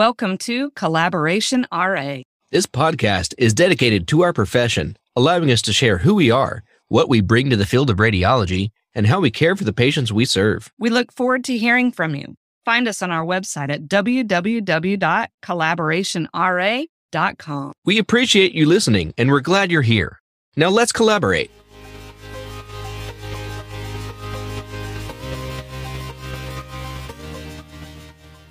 Welcome to Collaboration RA. This podcast is dedicated to our profession, allowing us to share who we are, what we bring to the field of radiology, and how we care for the patients we serve. We look forward to hearing from you. Find us on our website at www.collaborationra.com. We appreciate you listening, and we're glad you're here. Now let's collaborate.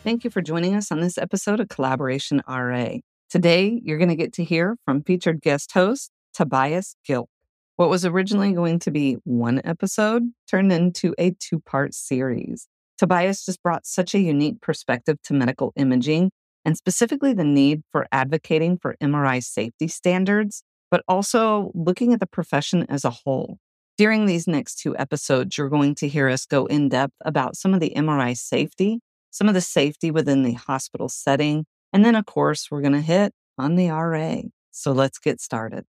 Thank you for joining us on this episode of Collaboration RA. Today, you're going to get to hear from featured guest host Tobias Gilk. What was originally going to be one episode turned into a two part series. Tobias just brought such a unique perspective to medical imaging and specifically the need for advocating for MRI safety standards, but also looking at the profession as a whole. During these next two episodes, you're going to hear us go in depth about some of the MRI safety some of the safety within the hospital setting. And then, of course, we're going to hit on the RA. So let's get started.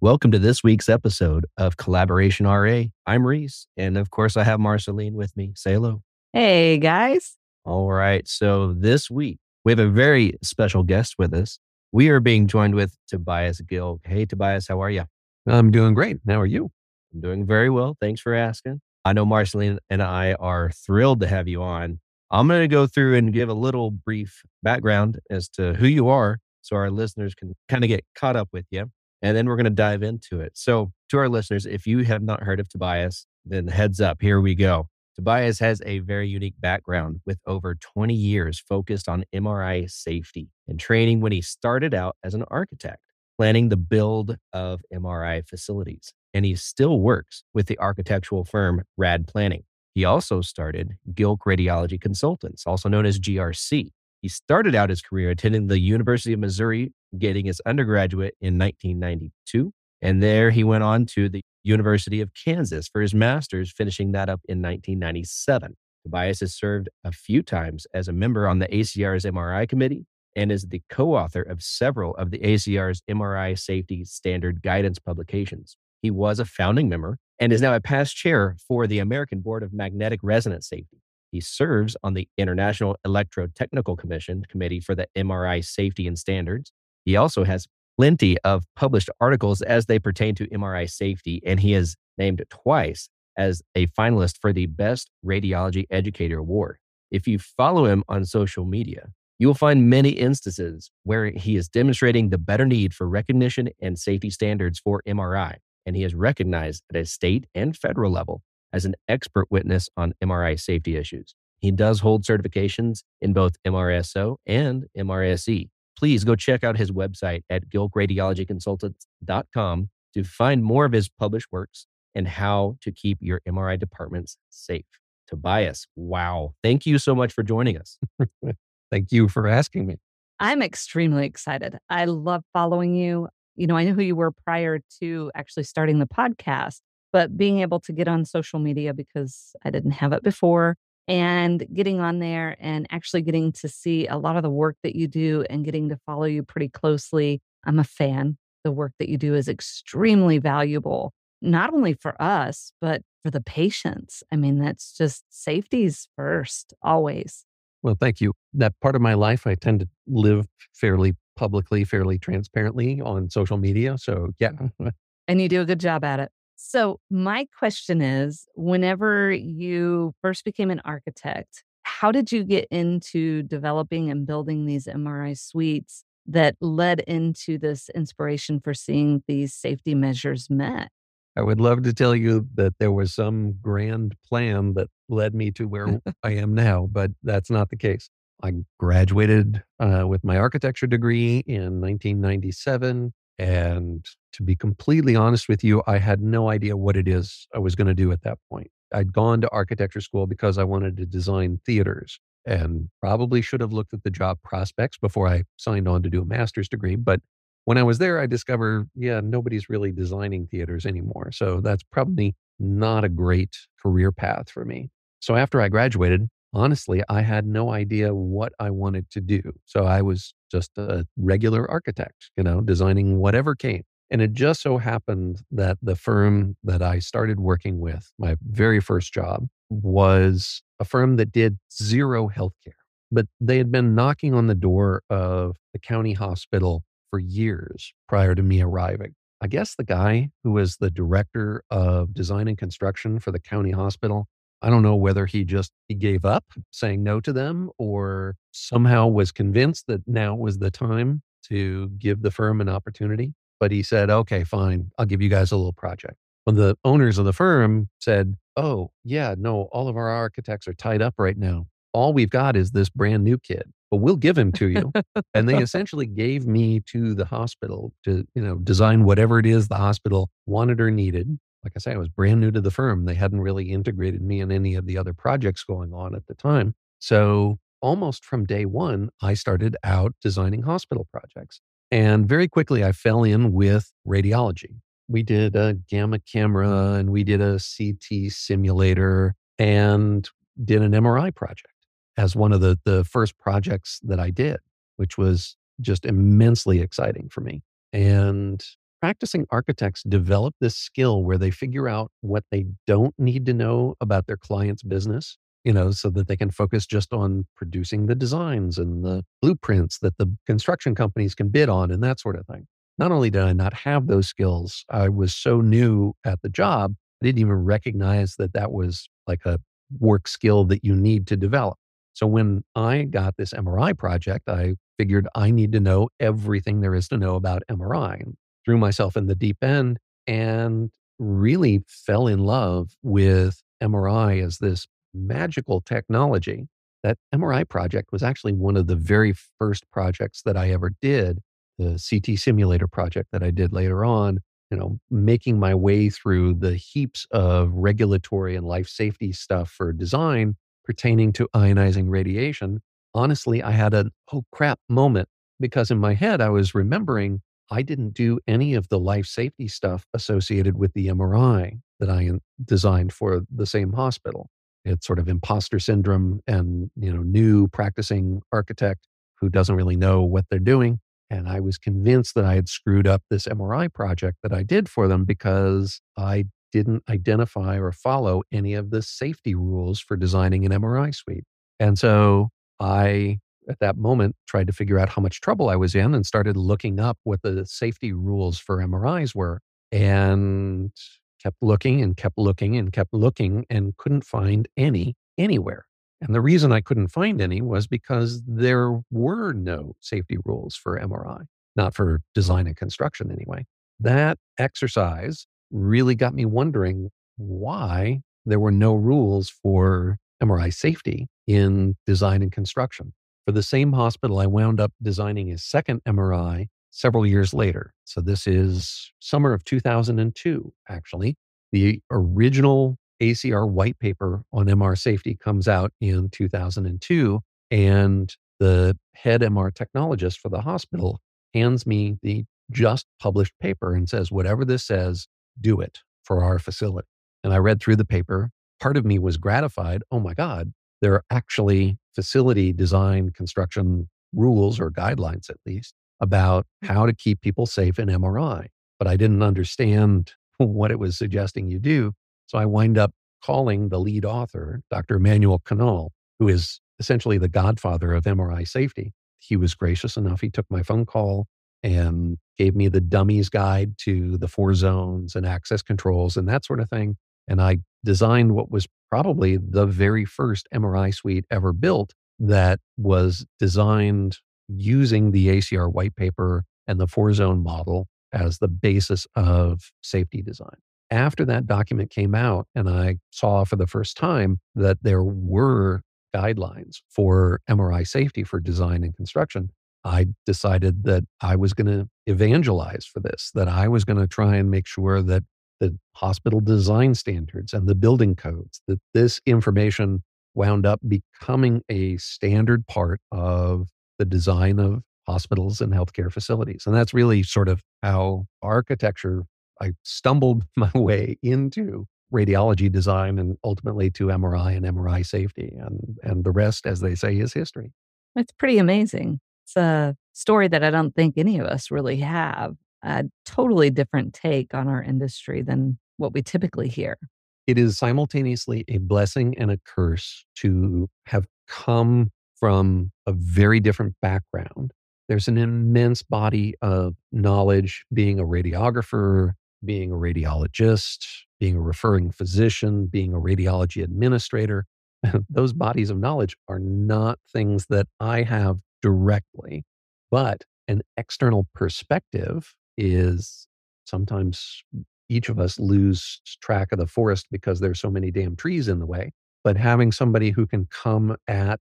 Welcome to this week's episode of Collaboration RA. I'm Reece. And of course, I have Marcelene with me. Say hello. Hey, guys. All right. So this week, we have a very special guest with us. We are being joined with Tobias Gilk. Hey, Tobias, how are you? I'm doing great. How are you? I'm doing very well. Thanks for asking. I know Marcelene and I are thrilled to have you on. I'm going to go through and give a little brief background as to who you are so our listeners can kind of get caught up with you. And then we're going to dive into it. So, to our listeners, if you have not heard of Tobias, then heads up, here we go. Tobias has a very unique background with over 20 years focused on MRI safety and training when he started out as an architect, planning the build of MRI facilities. And he still works with the architectural firm Rad Planning. He also started Gilk Radiology Consultants, also known as GRC. He started out his career attending the University of Missouri, getting his undergraduate in 1992. And there he went on to the University of Kansas for his master's, finishing that up in 1997. Tobias has served a few times as a member on the ACR's MRI committee and is the co author of several of the ACR's MRI safety standard guidance publications. He was a founding member and is now a past chair for the American Board of Magnetic Resonance Safety. He serves on the International Electrotechnical Commission Committee for the MRI Safety and Standards. He also has plenty of published articles as they pertain to MRI safety, and he is named twice as a finalist for the Best Radiology Educator Award. If you follow him on social media, you will find many instances where he is demonstrating the better need for recognition and safety standards for MRI and he is recognized at a state and federal level as an expert witness on MRI safety issues. He does hold certifications in both MRSO and MRSE. Please go check out his website at gilkradiologyconsultants.com to find more of his published works and how to keep your MRI departments safe. Tobias, wow. Thank you so much for joining us. Thank you for asking me. I'm extremely excited. I love following you you know, I knew who you were prior to actually starting the podcast, but being able to get on social media because I didn't have it before and getting on there and actually getting to see a lot of the work that you do and getting to follow you pretty closely. I'm a fan. The work that you do is extremely valuable, not only for us, but for the patients. I mean, that's just safety's first, always. Well, thank you. That part of my life, I tend to live fairly publicly, fairly transparently on social media. So, yeah. Mm-hmm. and you do a good job at it. So, my question is whenever you first became an architect, how did you get into developing and building these MRI suites that led into this inspiration for seeing these safety measures met? I would love to tell you that there was some grand plan that led me to where I am now, but that's not the case. I graduated uh, with my architecture degree in 1997. And to be completely honest with you, I had no idea what it is I was going to do at that point. I'd gone to architecture school because I wanted to design theaters and probably should have looked at the job prospects before I signed on to do a master's degree. But when I was there, I discovered, yeah, nobody's really designing theaters anymore. So that's probably not a great career path for me. So after I graduated, honestly, I had no idea what I wanted to do. So I was just a regular architect, you know, designing whatever came. And it just so happened that the firm that I started working with, my very first job, was a firm that did zero healthcare. but they had been knocking on the door of the county hospital for years prior to me arriving. I guess the guy who was the director of design and construction for the county hospital, I don't know whether he just he gave up saying no to them or somehow was convinced that now was the time to give the firm an opportunity. But he said, okay, fine, I'll give you guys a little project. When the owners of the firm said, oh, yeah, no, all of our architects are tied up right now. All we've got is this brand new kid, but we'll give him to you. and they essentially gave me to the hospital to, you know, design whatever it is the hospital wanted or needed. Like I say, I was brand new to the firm. They hadn't really integrated me in any of the other projects going on at the time. So almost from day one, I started out designing hospital projects. And very quickly, I fell in with radiology. We did a gamma mm. camera and we did a CT simulator and did an MRI project as one of the, the first projects that I did, which was just immensely exciting for me. And practicing architects develop this skill where they figure out what they don't need to know about their client's business you know, so that they can focus just on producing the designs and the blueprints that the construction companies can bid on and that sort of thing. Not only did I not have those skills, I was so new at the job, I didn't even recognize that that was like a work skill that you need to develop. So when I got this MRI project, I figured I need to know everything there is to know about MRI threw myself in the deep end and really fell in love with MRI as this magical technology. That MRI project was actually one of the very first projects that I ever did, the CT simulator project that I did later on. You know, making my way through the heaps of regulatory and life safety stuff for design pertaining to ionizing radiation. Honestly, I had a oh crap moment because in my head I was remembering I didn't do any of the life safety stuff associated with the MRI that I designed for the same hospital. It's sort of imposter syndrome and, you know, new practicing architect who doesn't really know what they're doing. And I was convinced that I had screwed up this MRI project that I did for them because I didn't identify or follow any of the safety rules for designing an MRI suite. And so I, at that moment, tried to figure out how much trouble I was in and started looking up what the safety rules for MRIs were. And kept looking and kept looking and kept looking and couldn't find any anywhere. And the reason I couldn't find any was because there were no safety rules for MRI, not for design and construction anyway. That exercise really got me wondering why there were no rules for MRI safety in design and construction. For the same hospital, I wound up designing a second MRI several years later. So this is summer of 2002, actually. The original ACR white paper on MR safety comes out in 2002. And the head MR technologist for the hospital hands me the just published paper and says, whatever this says, do it for our facility. And I read through the paper. Part of me was gratified. Oh my God, there are actually facility design construction rules or guidelines, at least, about mm. how to keep people safe in MRI. But I didn't understand what it was suggesting you do. So I wind up calling the lead author, Dr. Emanuel Kanal, who is essentially the godfather of MRI safety. He was gracious enough. He took my phone call and gave me the dummies guide to the four zones and access controls and that sort of thing. And I designed what was probably the very first MRI suite ever built that was designed using the ACR white paper and the four zone model as the basis of safety design. After that document came out, and I saw for the first time that there were guidelines for MRI safety for design and construction, I decided that I was going to evangelize for this, that I was going to try and make sure that the hospital design standards and the building codes, that this information wound up becoming a standard part of the design of hospitals and healthcare facilities. And that's really sort of how architecture, I stumbled my way into radiology design and ultimately to MRI and MRI safety. And, and the rest, as they say, is history. It's pretty amazing. It's a story that I don't think any of us really have. A totally different take on our industry than what we typically hear. It is simultaneously a blessing and a curse to have come from a very different background. There's an immense body of knowledge being a radiographer, being a radiologist, being a referring physician, being a radiology administrator. Those bodies of knowledge are not things that I have directly, but an external perspective is sometimes each of us lose track of the forest because there's so many damn trees in the way. But having somebody who can come at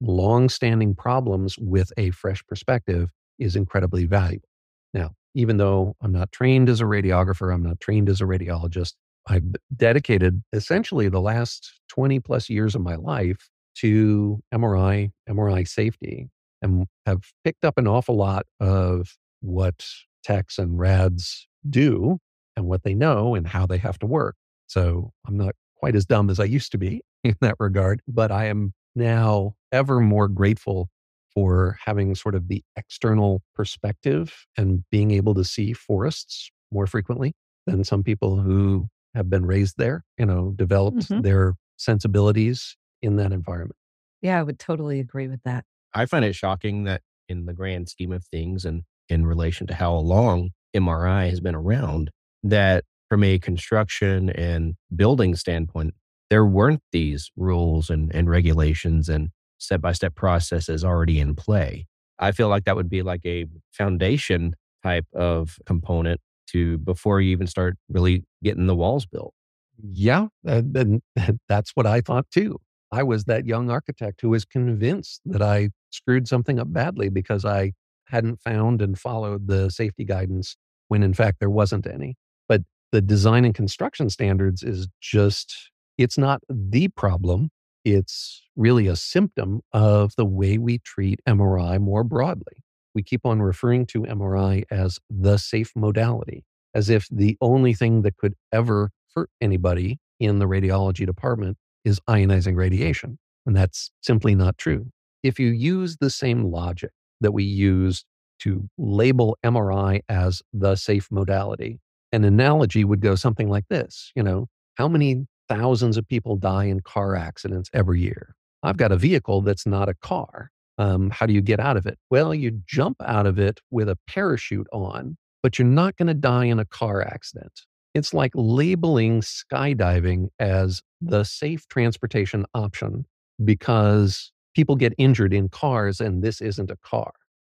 long-standing problems with a fresh perspective is incredibly valuable. Now, even though I'm not trained as a radiographer, I'm not trained as a radiologist, I've dedicated essentially the last 20 plus years of my life to MRI, MRI safety, and have picked up an awful lot of what techs and rads do and what they know and how they have to work. So I'm not quite as dumb as I used to be in that regard, but I am now ever more grateful for having sort of the external perspective and being able to see forests more frequently than some people who have been raised there, you know, developed mm-hmm. their sensibilities in that environment. Yeah, I would totally agree with that. I find it shocking that in the grand scheme of things and in relation to how long MRI has been around, that from a construction and building standpoint, there weren't these rules and, and regulations and step by step processes already in play. I feel like that would be like a foundation type of component to before you even start really getting the walls built. Yeah, and that's what I thought too. I was that young architect who was convinced that I screwed something up badly because I hadn't found and followed the safety guidance when in fact there wasn't any. But the design and construction standards is just, it's not the problem. It's really a symptom of the way we treat MRI more broadly. We keep on referring to MRI as the safe modality, as if the only thing that could ever hurt anybody in the radiology department is ionizing radiation. And that's simply not true. If you use the same logic that we use to label MRI as the safe modality, an analogy would go something like this You know, how many thousands of people die in car accidents every year? I've got a vehicle that's not a car. Um, how do you get out of it? Well, you jump out of it with a parachute on, but you're not going to die in a car accident. It's like labeling skydiving as the safe transportation option because people get injured in cars and this isn't a car.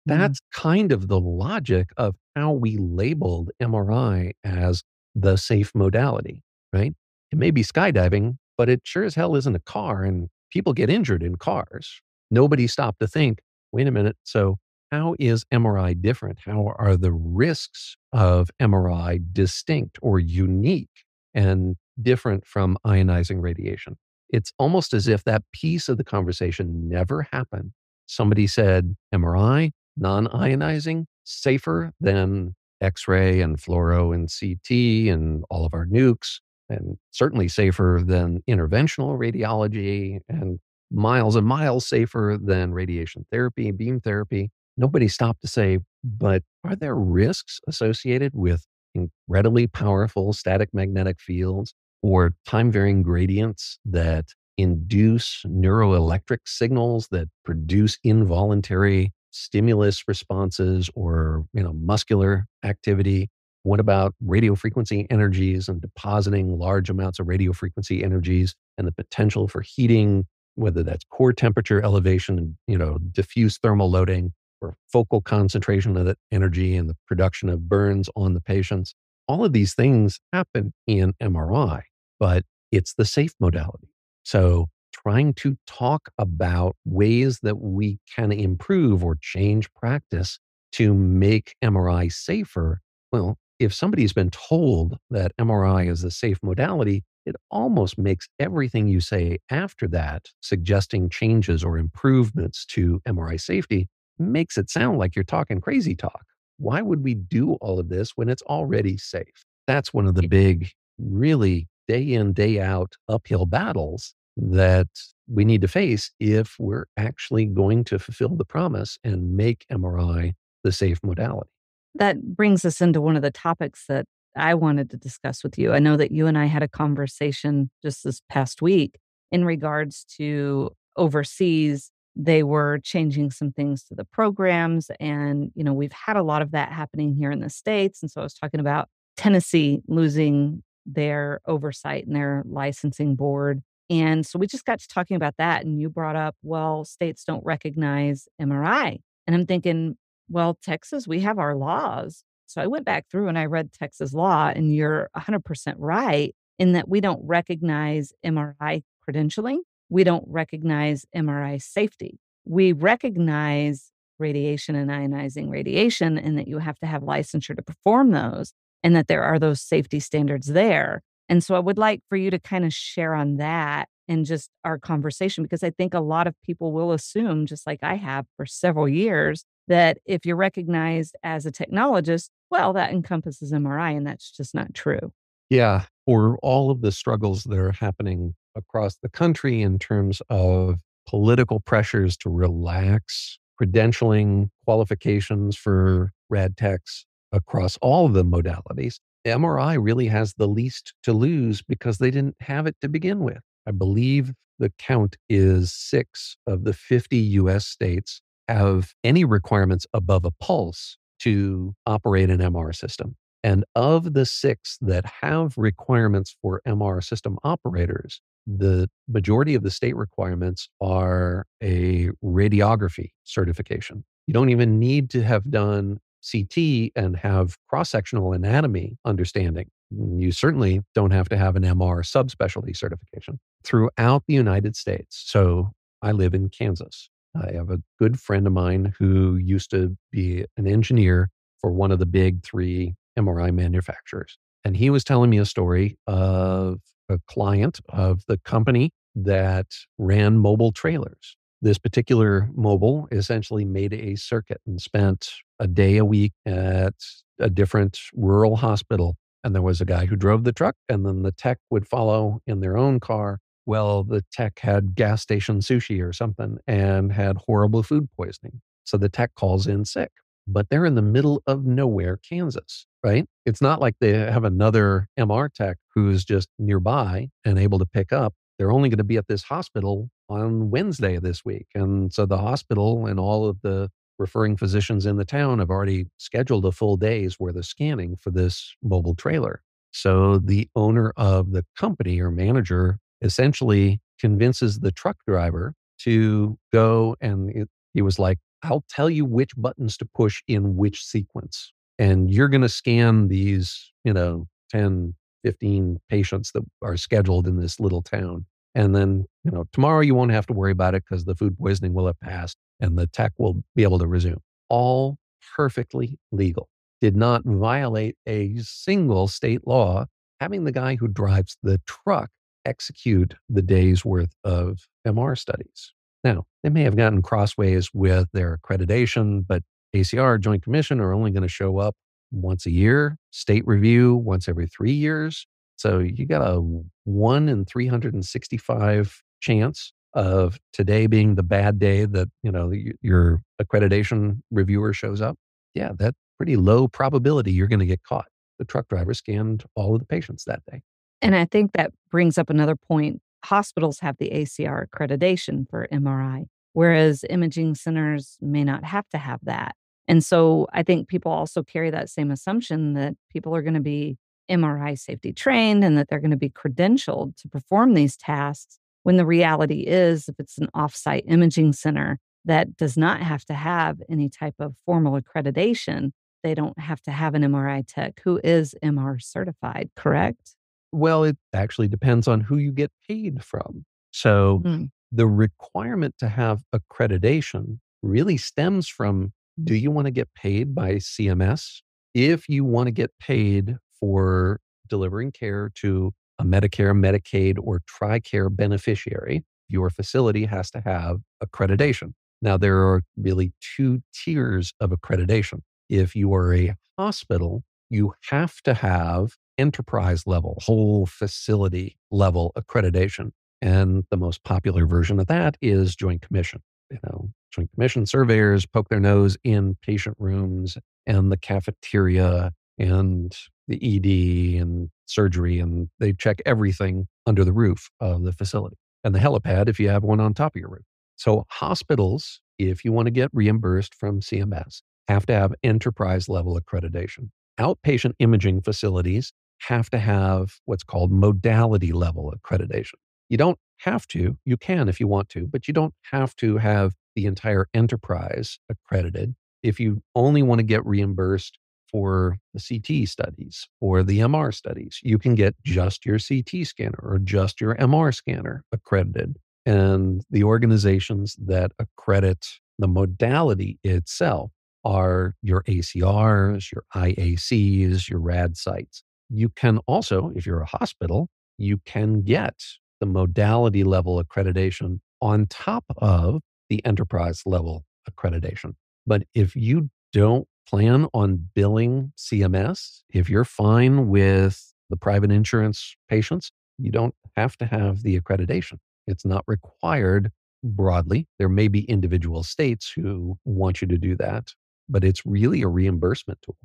Mm-hmm. That's kind of the logic of how we labeled MRI as the safe modality, right? It may be skydiving, but it sure as hell isn't a car and people get injured in cars. Nobody stopped to think, wait a minute. So how is MRI different? How are the risks of MRI distinct or unique and different from ionizing radiation? It's almost as if that piece of the conversation never happened. Somebody said MRI, non ionizing, safer than X ray and fluoro and CT and all of our nukes, and certainly safer than interventional radiology and miles and miles safer than radiation therapy, and beam therapy nobody stopped to say, but are there risks associated with incredibly powerful static magnetic fields or time varying gradients that induce neuroelectric signals that produce involuntary stimulus responses or you know muscular activity what about radio frequency energies and depositing large amounts of radio frequency energies and the potential for heating whether that's core temperature elevation you know diffuse thermal loading or focal concentration of that energy and the production of burns on the patients. All of these things happen in MRI, but it's the safe modality. So, trying to talk about ways that we can improve or change practice to make MRI safer. Well, if somebody's been told that MRI is the safe modality, it almost makes everything you say after that, suggesting changes or improvements to MRI safety, makes it sound like you're talking crazy talk. Why would we do all of this when it's already safe? That's one of the big, really day in, day out uphill battles that we need to face if we're actually going to fulfill the promise and make MRI the safe modality. That brings us into one of the topics that I wanted to discuss with you. I know that you and I had a conversation just this past week in regards to overseas They were changing some things to the programs. And, you know, we've had a lot of that happening here in the States. And so I was talking about Tennessee losing their oversight and their licensing board. And so we just got to talking about that. And you brought up, well, states don't recognize MRI. And I'm thinking, well, Texas, we have our laws. So I went back through and I read Texas law, and you're 100% right in that we don't recognize MRI credentialing. We don't recognize MRI safety. We recognize radiation and ionizing radiation, and that you have to have licensure to perform those, and that there are those safety standards there. And so I would like for you to kind of share on that in just our conversation, because I think a lot of people will assume, just like I have for several years, that if you're recognized as a technologist, well, that encompasses MRI, and that's just not true. Yeah. For all of the struggles that are happening across the country in terms of political pressures to relax credentialing qualifications for rad techs across all the modalities, MRI really has the least to lose because they didn't have it to begin with. I believe the count is six of the 50 US states have any requirements above a pulse to operate an MR system. And of the six that have requirements for MR system operators, the majority of the state requirements are a radiography certification. You don't even need to have done CT and have cross sectional anatomy understanding. Mm, you certainly don't have to have an MR subspecialty certification throughout the United States. So I live in Kansas. I have a good friend of mine who used to be an engineer for one of the big three MRI manufacturers. And he was telling me a story of a client of the company that ran mobile trailers. This particular mobile essentially made a circuit and spent a day a week at a different rural hospital. And there was a guy who drove the truck, and then the tech would follow in their own car well, the tech had gas station sushi or something and had horrible food poisoning. So the tech calls in sick, but they're in the middle of nowhere, Kansas, right? It's not like they have another MR tech who's just nearby and able to pick up. They're only going to be at this hospital on Wednesday this week. And so the hospital and all of the referring physicians in the town have already scheduled a full day's worth of scanning for this mobile trailer. So the owner of the company or manager essentially convinces the truck driver to go and it, he was like, I'll tell you which buttons to push in which sequence. And you're going to scan these, you know, 10, 15 patients that are scheduled in this little town. And then, you know, tomorrow you won't have to worry about it because the food poisoning will have passed and the tech will be able to resume. All perfectly legal. Did not violate a single state law. Having the guy who drives the truck execute the day's worth of MR studies. Now, they may have gotten crossways with their accreditation, but ACR, Joint Commission, are only going to show up once a year, state review once every three years. So you got a one in 365 chance of today being the bad day that, you know, your accreditation reviewer shows up. Yeah, that pretty low probability you're going to get caught. The truck driver scanned all of the patients that day. And I think that brings up another point. Hospitals have the ACR accreditation for MRI, whereas imaging centers may not have to have that. And so I think people also carry that same assumption that people are going to be MRI safety trained and that they're going to be credentialed to perform these tasks. When the reality is, if it's an offsite imaging center that does not have to have any type of formal accreditation, they don't have to have an MRI tech who is MR certified, correct? Well, it actually depends on who you get paid from. So mm. the requirement to have accreditation really stems from do you want to get paid by CMS? If you want to get paid for delivering care to a Medicare, Medicaid, or TRICARE beneficiary, your facility has to have accreditation. Now, there are really two tiers of accreditation. If you are a hospital, you have to have enterprise level, whole facility level accreditation. And the most popular version of that is Joint Commission. You know, Joint Commission surveyors poke their nose in patient rooms and the cafeteria and the ED and surgery, and they check everything under the roof of the facility. And the helipad, if you have one on top of your roof. So hospitals, if you want to get reimbursed from CMS, have to have enterprise level accreditation. Outpatient imaging facilities have to have what's called modality level accreditation. You don't have to, you can if you want to, but you don't have to have the entire enterprise accredited. If you only want to get reimbursed for the CT studies or the MR studies, you can get just your CT scanner or just your MR scanner accredited. And the organizations that accredit the modality itself are your ACRs, your IACs, your RadSites. You can also, if you're a hospital, you can get the modality level accreditation on top of the enterprise level accreditation. But if you don't plan on billing CMS, if you're fine with the private insurance patients, you don't have to have the accreditation. It's not required broadly. There may be individual states who want you to do that, but it's really a reimbursement tool.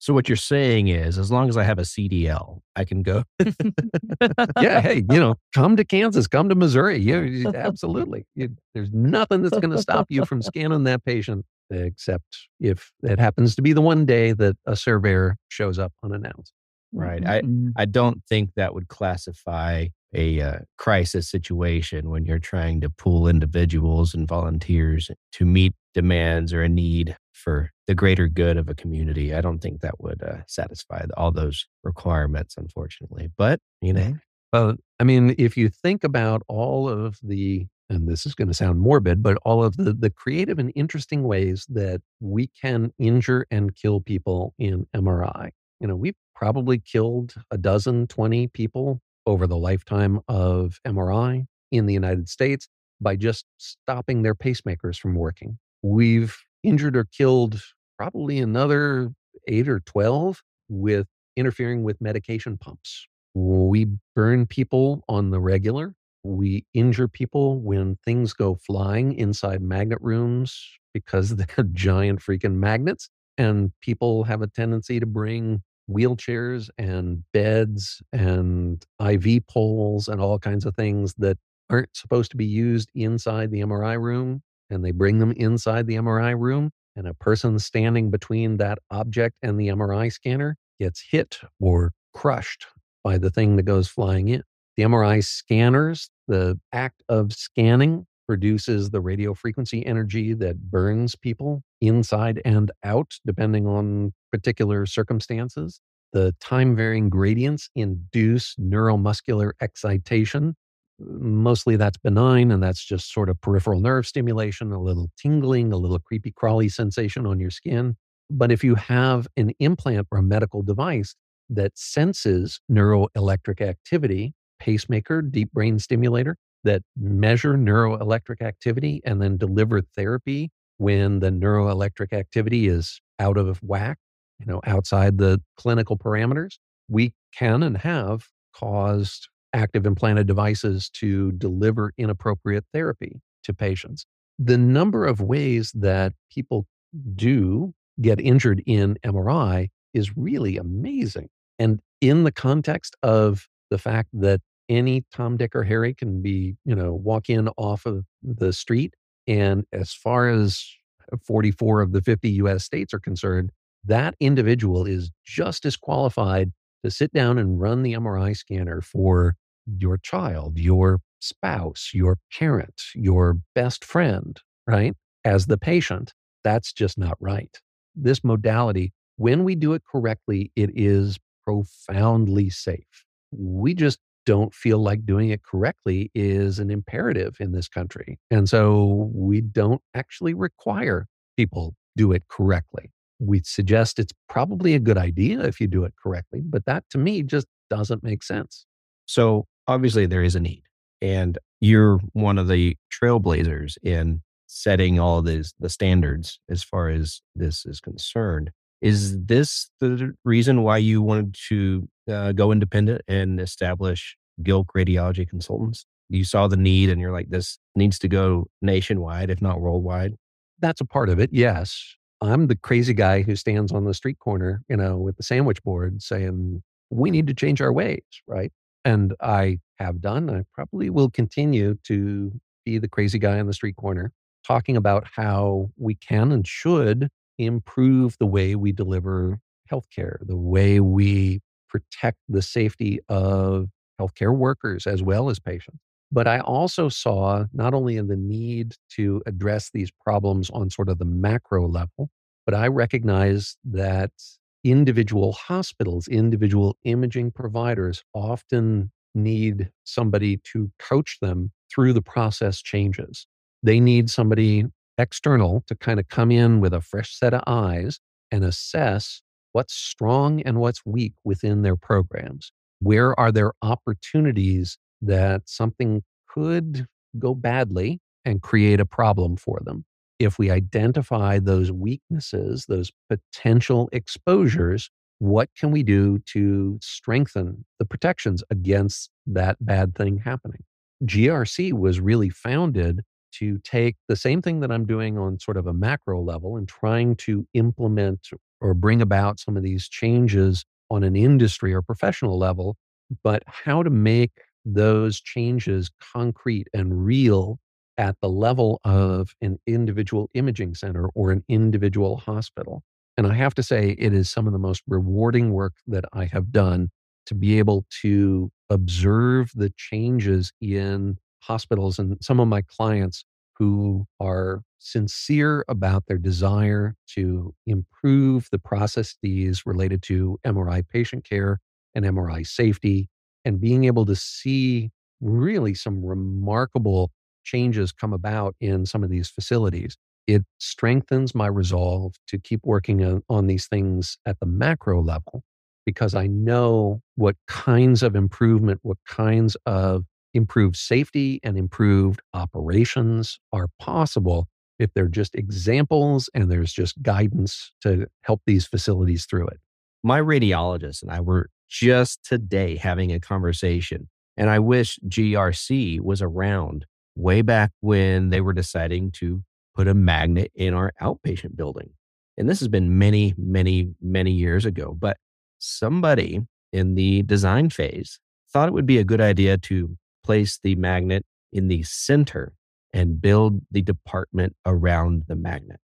So what you're saying is, as long as I have a CDL, I can go. yeah, hey, you know, come to Kansas, come to Missouri. Yeah, absolutely. You, there's nothing that's going to stop you from scanning that patient, except if it happens to be the one day that a surveyor shows up unannounced. Right. I I don't think that would classify a uh, crisis situation when you're trying to pool individuals and volunteers to meet demands or a need for the greater good of a community. I don't think that would uh, satisfy all those requirements, unfortunately. But, you know. Well, I mean, if you think about all of the, and this is going to sound morbid, but all of the, the creative and interesting ways that we can injure and kill people in MRI. You know, we've probably killed a dozen, 20 people over the lifetime of MRI in the United States by just stopping their pacemakers from working. We've injured or killed probably another eight or 12 with interfering with medication pumps. We burn people on the regular. We injure people when things go flying inside magnet rooms because they're giant freaking magnets. And people have a tendency to bring wheelchairs and beds and IV poles and all kinds of things that aren't supposed to be used inside the MRI room. And they bring them inside the MRI room. And a person standing between that object and the MRI scanner gets hit or crushed by the thing that goes flying in. The MRI scanners, the act of scanning produces the radio frequency energy that burns people inside and out, depending on particular circumstances. The time varying gradients induce neuromuscular excitation. Mostly that's benign, and that's just sort of peripheral nerve stimulation, a little tingling, a little creepy crawly sensation on your skin. But if you have an implant or a medical device that senses neuroelectric activity, pacemaker, deep brain stimulator, that measure neuroelectric activity and then deliver therapy when the neuroelectric activity is out of whack, you know, outside the clinical parameters, we can and have caused active implanted devices to deliver inappropriate therapy to patients. The number of ways that people do get injured in MRI is really amazing. And in the context of the fact that any Tom, Dick, or Harry can be, you know, walk in off of the street. And as far as 44 of the 50 US states are concerned, that individual is just as qualified to sit down and run the MRI scanner for your child, your spouse, your parent, your best friend, right? As the patient. That's just not right. This modality, when we do it correctly, it is profoundly safe. We just don't feel like doing it correctly is an imperative in this country. And so we don't actually require people do it correctly. We suggest it's probably a good idea if you do it correctly, but that to me just doesn't make sense. So obviously there is a need and you're one of the trailblazers in setting all these the standards as far as this is concerned is this the reason why you wanted to uh, go independent and establish Gilk Radiology Consultants? You saw the need and you're like, this needs to go nationwide, if not worldwide? That's a part of it, yes. I'm the crazy guy who stands on the street corner, you know, with the sandwich board saying, we need to change our ways, right? And I have done, I probably will continue to be the crazy guy on the street corner, talking about how we can and should improve the way we deliver healthcare, the way we protect the safety of healthcare workers as well as patients. But I also saw not only in the need to address these problems on sort of the macro level, but I recognize that individual hospitals, individual imaging providers often need somebody to coach them through the process changes. They need somebody external to kind of come in with a fresh set of eyes and assess what's strong and what's weak within their programs. Where are there opportunities that something could go badly and create a problem for them? If we identify those weaknesses, those potential exposures, what can we do to strengthen the protections against that bad thing happening? GRC was really founded to take the same thing that I'm doing on sort of a macro level and trying to implement or bring about some of these changes on an industry or professional level, but how to make those changes concrete and real at the level of an individual imaging center or an individual hospital. And I have to say, it is some of the most rewarding work that I have done to be able to observe the changes in hospitals and some of my clients who are sincere about their desire to improve the processes related to MRI patient care and MRI safety, and being able to see really some remarkable changes come about in some of these facilities. It strengthens my resolve to keep working on, on these things at the macro level because I know what kinds of improvement, what kinds of improved safety and improved operations are possible if they're just examples and there's just guidance to help these facilities through it. My radiologist and I were just today having a conversation, and I wish GRC was around way back when they were deciding to put a magnet in our outpatient building. And this has been many, many, many years ago. But somebody in the design phase thought it would be a good idea to place the magnet in the center and build the department around the magnet.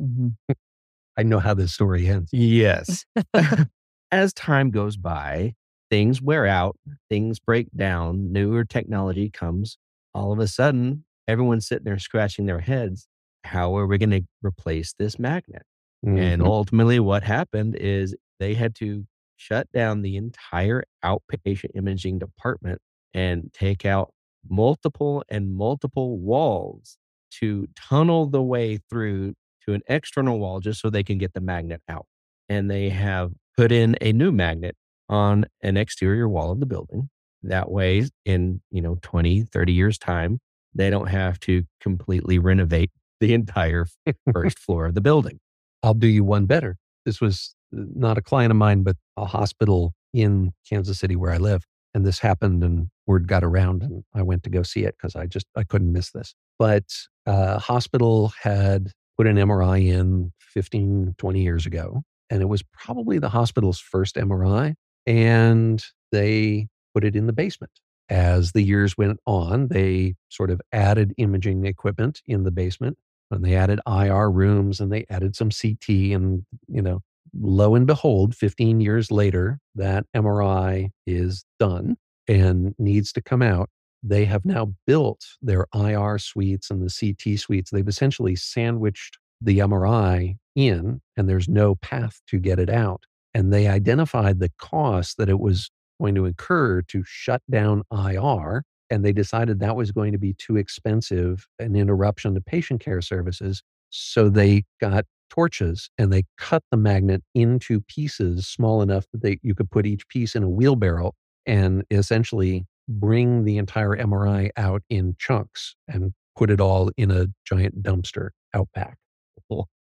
Mm-hmm. I know how this story ends. Yes. As time goes by, things wear out, things break down, newer technology comes. All of a sudden, everyone's sitting there scratching their heads. How are we going to replace this magnet? Mm-hmm. And ultimately, what happened is they had to shut down the entire outpatient imaging department and take out multiple and multiple walls to tunnel the way through to an external wall just so they can get the magnet out. And they have put in a new magnet on an exterior wall of the building. That way, in you know 20, 30 years time, they don't have to completely renovate the entire first floor of the building. I'll do you one better. This was uh, not a client of mine, but a hospital in Kansas City where I live. And this happened and word got around and I went to go see it because I just I couldn't miss this. But uh, hospital had put an MRI in 15, 20 years ago. And it was probably the hospital's first MRI. And they put it in the basement. As the years went on, they sort of added imaging equipment in the basement and they added IR rooms and they added some CT. And, you know, lo and behold, 15 years later, that MRI is done and needs to come out. They have now built their IR suites and the CT suites. They've essentially sandwiched the MRI in, and there's no path to get it out. And they identified the cost that it was going to incur to shut down IR. And they decided that was going to be too expensive, an interruption to patient care services. So they got torches and they cut the magnet into pieces small enough that they, you could put each piece in a wheelbarrow and essentially bring the entire MRI out in chunks and put it all in a giant dumpster out back.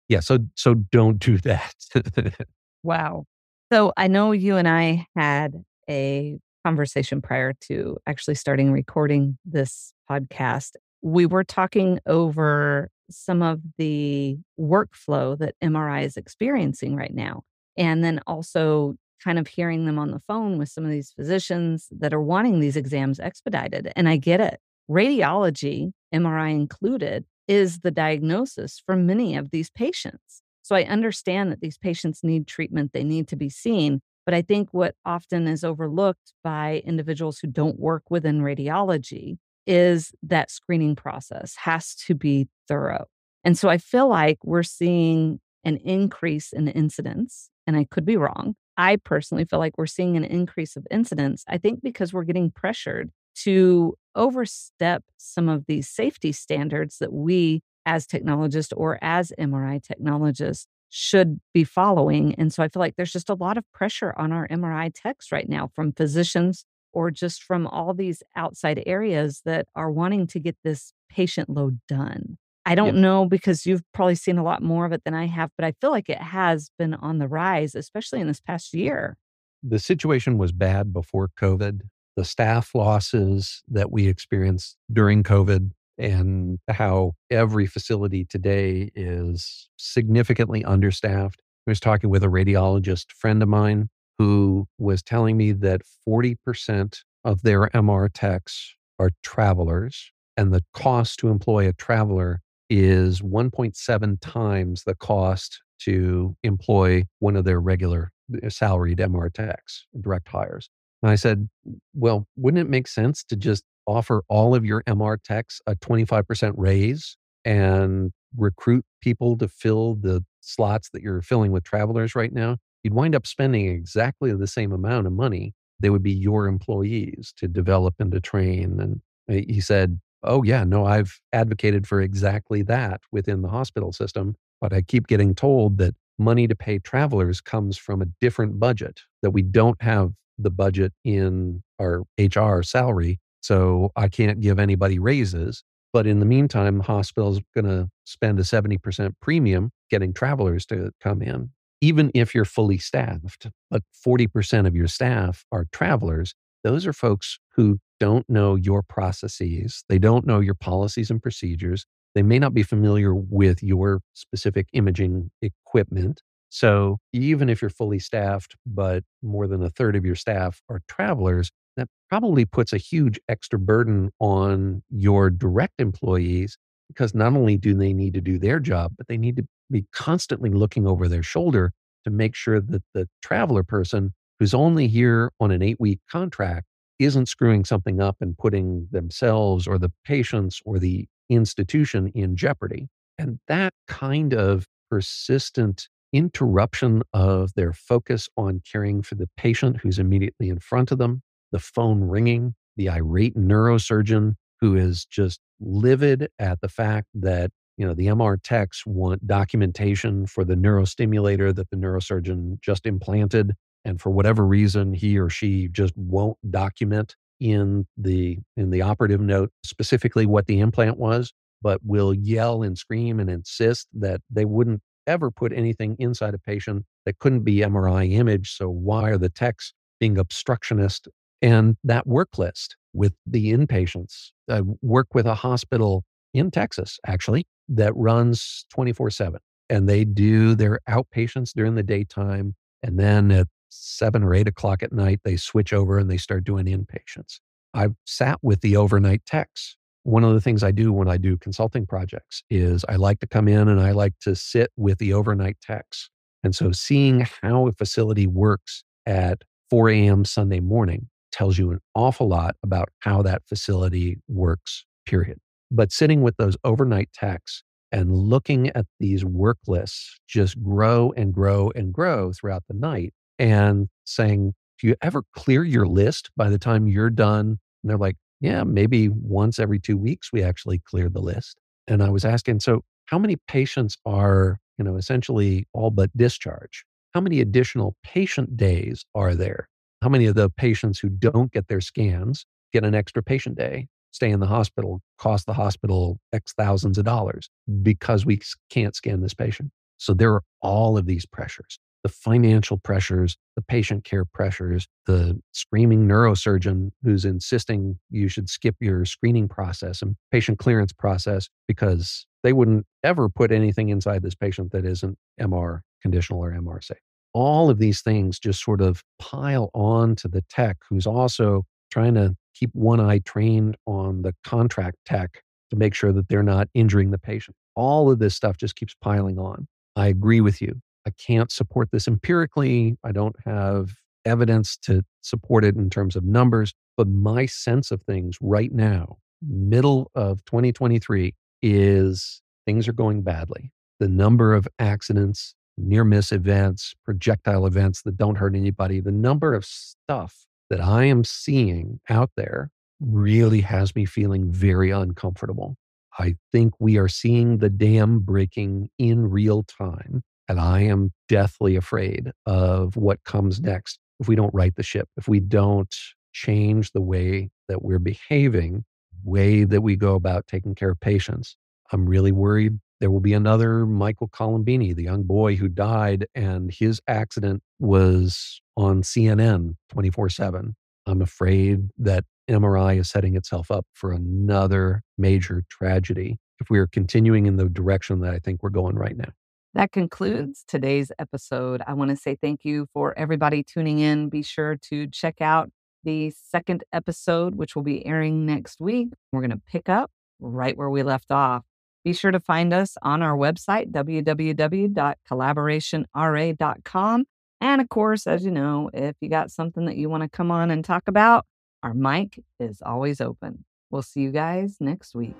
Yeah, so so don't do that. wow. So I know you and I had a conversation prior to actually starting recording this podcast. We were talking over some of the workflow that MRI is experiencing right now. And then also kind of hearing them on the phone with some of these physicians that are wanting these exams expedited. And I get it. Radiology MRI included, is the diagnosis for many of these patients. So I understand that these patients need treatment, they need to be seen. But I think what often is overlooked by individuals who don't work within radiology is that screening process has to be thorough. And so I feel like we're seeing an increase in incidents, and I could be wrong. I personally feel like we're seeing an increase of incidents. I think because we're getting pressured to overstep some of these safety standards that we, as technologists or as MRI technologists, should be following. And so I feel like there's just a lot of pressure on our MRI techs right now from physicians or just from all these outside areas that are wanting to get this patient load done. I don't know because you've probably seen a lot more of it than I have, but I feel like it has been on the rise, especially in this past year. The situation was bad before COVID. The staff losses that we experienced during COVID and how every facility today is significantly understaffed. I was talking with a radiologist friend of mine who was telling me that 40% of their MR techs are travelers, and the cost to employ a traveler is 1.7 times the cost to employ one of their regular uh, salaried MR techs, direct hires. And I said, well, wouldn't it make sense to just offer all of your MR techs a 25% raise and recruit people to fill the slots that you're filling with travelers right now? You'd wind up spending exactly the same amount of money. They would be your employees to develop and to train. And he said, oh, yeah, no, I've advocated for exactly that within the hospital system. But I keep getting told that money to pay travelers comes from a different budget, that we don't have the budget in our HR salary. So I can't give anybody raises. But in the meantime, the hospital's going to spend a 70% premium getting travelers to come in, even if you're fully staffed. But 40% of your staff are travelers. Those are folks who don't know your processes. They don't know your policies and procedures. They may not be familiar with your specific imaging equipment. So even if you're fully staffed, but more than a third of your staff are travelers, that probably puts a huge extra burden on your direct employees because not only do they need to do their job, but they need to be constantly looking over their shoulder to make sure that the traveler person who's only here on an eight week contract isn't screwing something up and putting themselves or the patients or the institution in jeopardy. And that kind of persistent interruption of their focus on caring for the patient who's immediately in front of them, the phone ringing, the irate neurosurgeon who is just livid at the fact that you know the MR techs want documentation for the neurostimulator that the neurosurgeon just implanted and for whatever reason he or she just won't document in the in the operative note specifically what the implant was but will yell and scream and insist that they wouldn't ever put anything inside a patient that couldn't be MRI image so why are the techs being obstructionist and that work list with the inpatients I work with a hospital in Texas actually that runs 24/7 and they do their outpatients during the daytime and then at seven or eight o'clock at night, they switch over and they start doing inpatients. I've sat with the overnight techs. One of the things I do when I do consulting projects is I like to come in and I like to sit with the overnight techs. And so seeing how a facility works at 4 a.m. Sunday morning tells you an awful lot about how that facility works, period. But sitting with those overnight techs and looking at these work lists just grow and grow and grow throughout the night and saying, Do you ever clear your list by the time you're done? And they're like, Yeah, maybe once every two weeks we actually clear the list. And I was asking, So how many patients are, you know, essentially all but discharge? How many additional patient days are there? How many of the patients who don't get their scans get an extra patient day, stay in the hospital, cost the hospital X thousands of dollars because we can't scan this patient? So there are all of these pressures the financial pressures, the patient care pressures, the screaming neurosurgeon who's insisting you should skip your screening process and patient clearance process because they wouldn't ever put anything inside this patient that isn't MR conditional or MR safe. All of these things just sort of pile on to the tech who's also trying to keep one eye trained on the contract tech to make sure that they're not injuring the patient. All of this stuff just keeps piling on. I agree with you. I can't support this empirically. I don't have evidence to support it in terms of numbers. But my sense of things right now, middle of 2023, is things are going badly. The number of accidents, near miss events, projectile events that don't hurt anybody, the number of stuff that I am seeing out there really has me feeling very uncomfortable. I think we are seeing the dam breaking in real time. And I am deathly afraid of what comes next if we don't right the ship, if we don't change the way that we're behaving, way that we go about taking care of patients. I'm really worried there will be another Michael Colombini, the young boy who died, and his accident was on CNN 24 7. I'm afraid that MRI is setting itself up for another major tragedy if we are continuing in the direction that I think we're going right now. That concludes today's episode. I want to say thank you for everybody tuning in. Be sure to check out the second episode, which will be airing next week. We're going to pick up right where we left off. Be sure to find us on our website, www.collaborationra.com. And of course, as you know, if you got something that you want to come on and talk about, our mic is always open. We'll see you guys next week.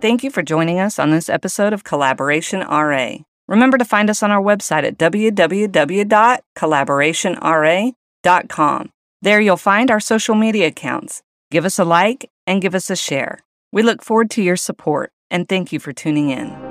Thank you for joining us on this episode of Collaboration RA. Remember to find us on our website at www.collaborationra.com. There you'll find our social media accounts. Give us a like and give us a share. We look forward to your support and thank you for tuning in.